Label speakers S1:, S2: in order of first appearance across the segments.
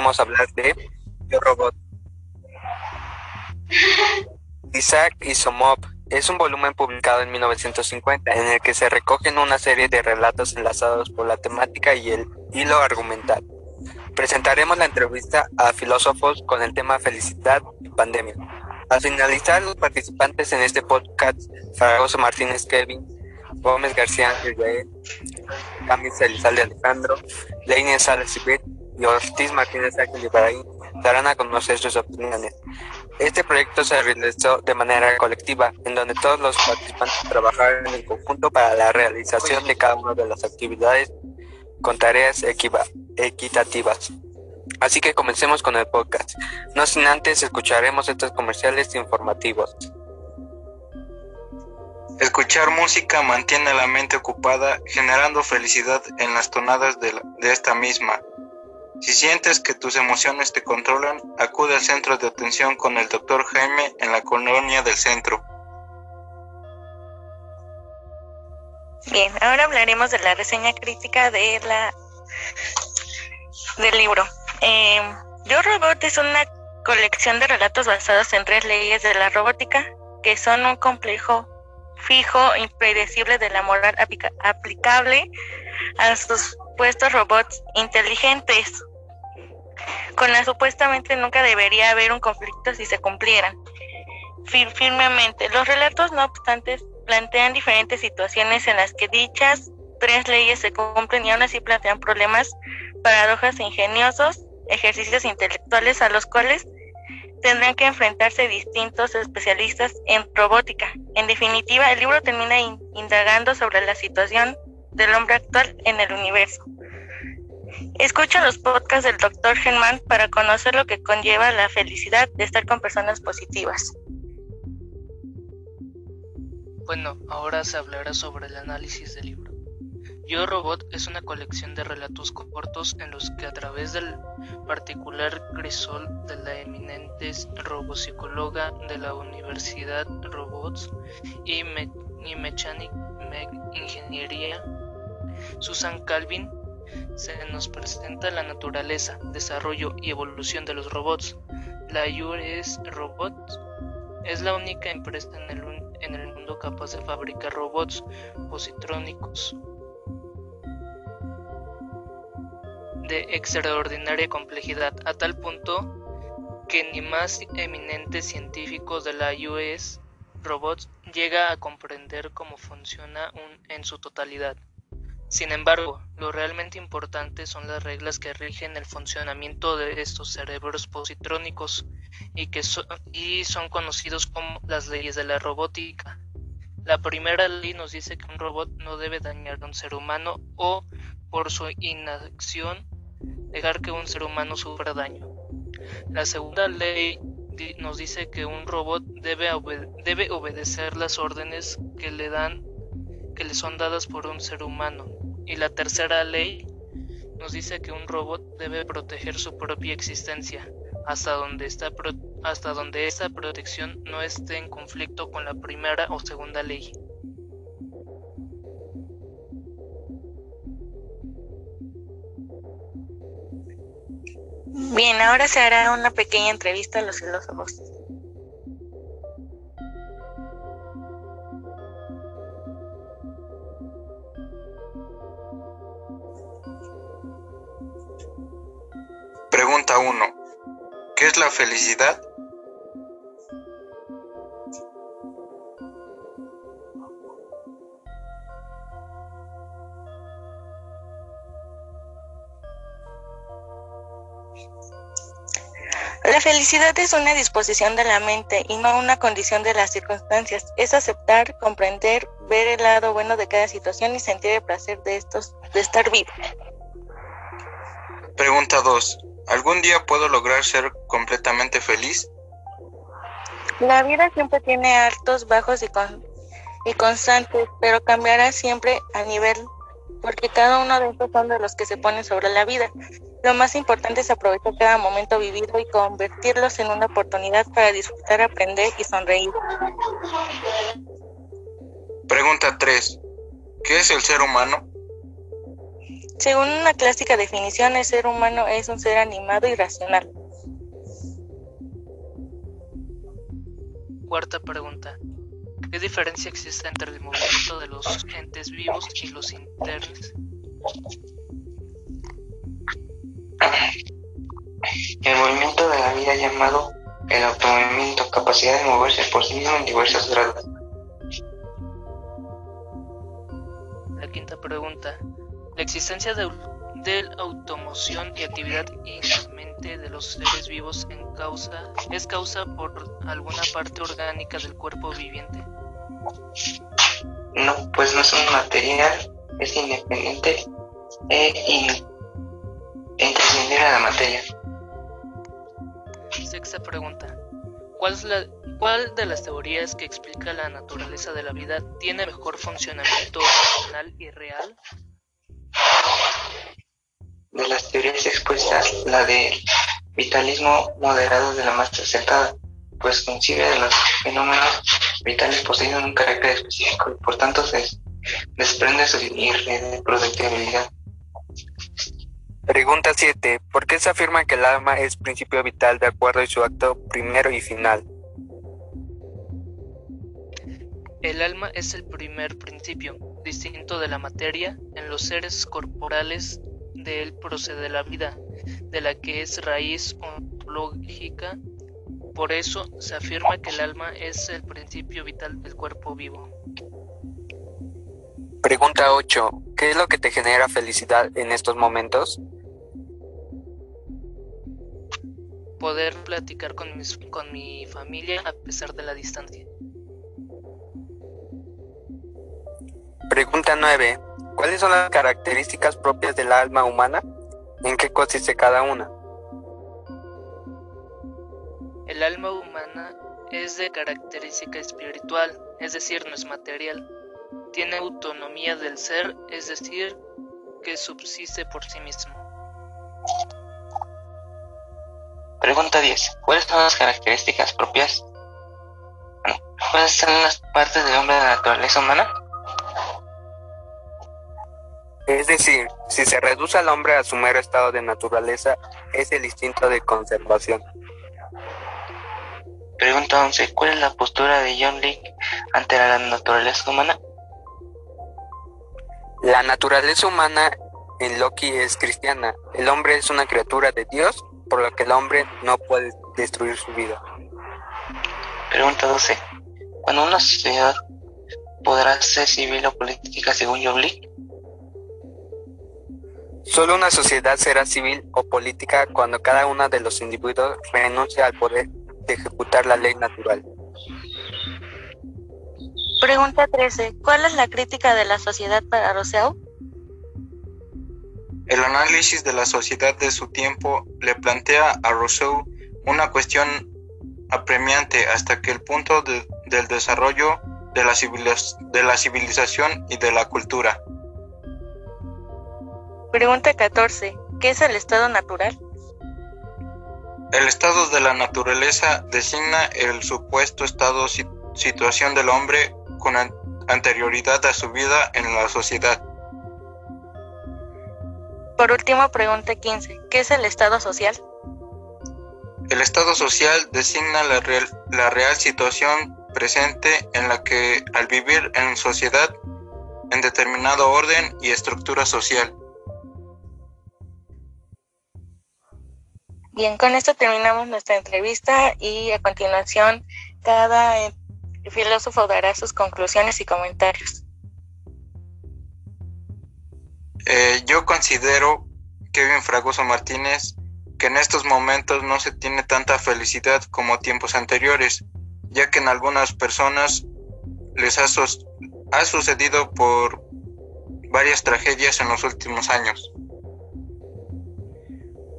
S1: a hablar de Yo Robot. Isaac Isomov es un volumen publicado en 1950 en el que se recogen una serie de relatos enlazados por la temática y el hilo argumental. Presentaremos la entrevista a filósofos con el tema felicidad y pandemia. Al finalizar, los participantes en este podcast, Zaragoza Martínez Kevin, Gómez García Israel, Camis Elizalde Alejandro, Leine Salas y Ortiz Martínez Ángel Ibrahim, darán a conocer sus opiniones. Este proyecto se realizó de manera colectiva, en donde todos los participantes trabajaron en conjunto para la realización de cada una de las actividades con tareas equitativas. Así que comencemos con el podcast. No sin antes escucharemos estos comerciales informativos.
S2: Escuchar música mantiene la mente ocupada, generando felicidad en las tonadas de esta misma. Si sientes que tus emociones te controlan, acude al centro de atención con el Dr. Jaime en la colonia del centro.
S3: Bien, ahora hablaremos de la reseña crítica de la del libro. Eh, Yo Robot es una colección de relatos basados en tres leyes de la robótica, que son un complejo fijo, impredecible de la moral aplicable a sus supuestos robots inteligentes con la supuestamente nunca debería haber un conflicto si se cumplieran. firmemente, los relatos, no obstante, plantean diferentes situaciones en las que dichas tres leyes se cumplen y aún así plantean problemas, paradojas ingeniosos, ejercicios intelectuales a los cuales tendrán que enfrentarse distintos especialistas en robótica. En definitiva, el libro termina indagando sobre la situación del hombre actual en el universo. Escucha los podcasts del Dr. Germán para conocer lo que conlleva la felicidad de estar con personas positivas.
S4: Bueno, ahora se hablará sobre el análisis del libro. Yo Robot es una colección de relatos cortos en los que a través del particular crisol de la eminente robopsicóloga de la Universidad Robots y, y Mechanic Ingeniería, Susan Calvin se nos presenta la naturaleza, desarrollo y evolución de los robots. La US Robots es la única empresa en el, mundo capaz de fabricar robots positrónicos de extraordinaria complejidad, a tal punto que ni más eminentes científicos de la US Robots llega a comprender cómo funciona un, en su totalidad. Sin embargo, lo realmente importante son las reglas que rigen el funcionamiento de estos cerebros positrónicos y que y son conocidos como las leyes de la robótica. La primera ley nos dice que un robot no debe dañar a un ser humano o, por su inacción, dejar que un ser humano sufra daño. La segunda ley nos dice que un robot debe, debe obedecer las órdenes que le dan que le son dadas por un ser humano y la tercera ley nos dice que un robot debe proteger su propia existencia hasta donde, está hasta donde esta protección no esté en conflicto con la primera o segunda ley.
S3: Bien, ahora se hará una pequeña entrevista a los filósofos.
S2: Pregunta 1. ¿Qué es la felicidad?
S3: La felicidad es una disposición de la mente y no una condición de las circunstancias. Es aceptar, comprender, ver el lado bueno de cada situación y sentir el placer de estos de estar vivo.
S2: Pregunta 2. ¿Algún día puedo lograr ser completamente feliz?
S3: La vida siempre tiene altos, bajos y, y constantes, pero cambiará siempre a nivel, porque cada uno de estos son de los que se ponen sobre la vida. Lo más importante es aprovechar cada momento vivido y convertirlos en una oportunidad para disfrutar, aprender y sonreír.
S2: Pregunta 3. ¿Qué es el ser humano?
S3: Según una clásica definición, el ser humano es un ser animado y racional.
S4: Cuarta pregunta. ¿Qué diferencia existe entre el movimiento de los entes vivos y los internos?
S5: El movimiento de la vida llamado el automovimiento, capacidad de moverse por sí mismo en diversos grados.
S4: La quinta pregunta. La existencia de, automoción y actividad inherente de los seres vivos en causa, es causa por alguna parte orgánica del cuerpo viviente.
S5: No, pues no es un material, es independiente e intrascendible a la materia.
S4: Sexta pregunta. ¿Cuál, es la, ¿Cuál de las teorías que explica la naturaleza de la vida tiene mejor funcionamiento racional y real?
S5: De las teorías expuestas, la de vitalismo moderado de la más acertada, pues concibe de los fenómenos vitales poseen un carácter específico y por tanto se desprende su irreproductibilidad.
S1: Pregunta 7. ¿Por qué se afirma que el alma es principio vital de acuerdo a su acto primero y final?
S4: El alma es el primer principio, distinto de la materia, en los seres corporales de él procede la vida, de la que es raíz ontológica. Por eso se afirma que el alma es el principio vital del cuerpo vivo.
S1: Pregunta 8. ¿Qué es lo que te genera felicidad en estos momentos?
S4: poder platicar con, con mi familia a pesar de la distancia.
S1: Pregunta 9. ¿Cuáles son las características propias del alma humana? ¿En qué consiste cada una?
S4: El alma humana es de característica espiritual, es decir, no es material. Tiene autonomía del ser, es decir, que subsiste por sí mismo.
S5: Pregunta 10. ¿Cuáles son las características propias? ¿Cuáles son las partes del hombre de la naturaleza humana?
S1: Es decir, si se reduce al hombre a su mero estado de naturaleza, es el instinto de conservación.
S5: Pregunta 11. ¿Cuál es la postura de John Locke ante la naturaleza humana?
S1: La naturaleza humana en Loki es cristiana. El hombre es una criatura de Dios por lo que el hombre no puede destruir su vida.
S5: Pregunta 12. ¿Cuándo una sociedad podrá ser civil o política según John
S1: Solo una sociedad será civil o política cuando cada uno de los individuos renuncie al poder de ejecutar la ley natural.
S3: Pregunta 13. ¿Cuál es la crítica de la sociedad para Rousseau?
S2: El análisis de la sociedad de su tiempo le plantea a Rousseau una cuestión apremiante hasta que el punto del desarrollo de la, de la civilización y de la cultura.
S3: Pregunta 14. ¿Qué es el estado natural?
S2: El estado de la naturaleza designa el supuesto estado situación del hombre con anterioridad a su vida en la sociedad.
S3: Por último, pregunta 15. ¿Qué es el Estado social?
S2: El Estado social designa la real, la real situación presente en la que al vivir en sociedad en determinado orden y estructura social.
S3: Bien, con esto terminamos nuestra entrevista y a continuación cada eh, filósofo dará sus conclusiones y comentarios.
S2: Eh, yo considero, Kevin Fragoso Martínez, que en estos momentos no se tiene tanta felicidad como tiempos anteriores, ya que en algunas personas les ha, ha sucedido por varias tragedias en los últimos años.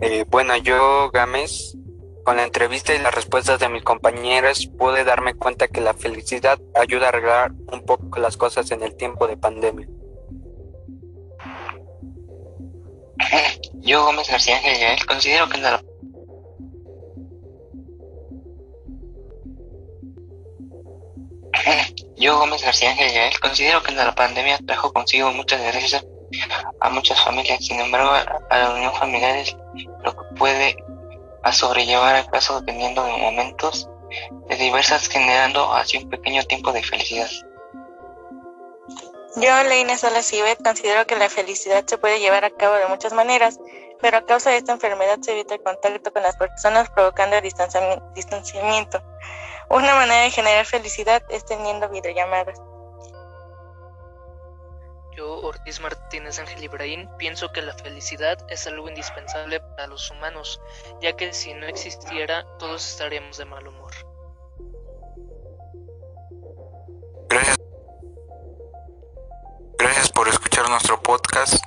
S1: Eh, bueno, yo, Gámez, con la entrevista y las respuestas de mis compañeros, pude darme cuenta que la felicidad ayuda a arreglar un poco las cosas en el tiempo de pandemia.
S5: Yo, Gómez García Ángel considero que la Yo, Gómez García Ángel considero que la pandemia trajo consigo muchas desgracias a muchas familias. Sin embargo, a la unión familiar es puede sobrellevar el caso dependiendo de momentos de diversas generando así un pequeño tiempo de felicidad.
S3: Yo, Leina Cibet, considero que la felicidad se puede llevar a cabo de muchas maneras, pero a causa de esta enfermedad se evita el contacto con las personas provocando distanciamiento. Una manera de generar felicidad es teniendo videollamadas.
S4: Yo, Ortiz Martínez Ángel Ibrahim, pienso que la felicidad es algo indispensable para los humanos, ya que si no existiera, todos estaríamos de mal humor.
S2: Gracias. Gracias por escuchar nuestro podcast.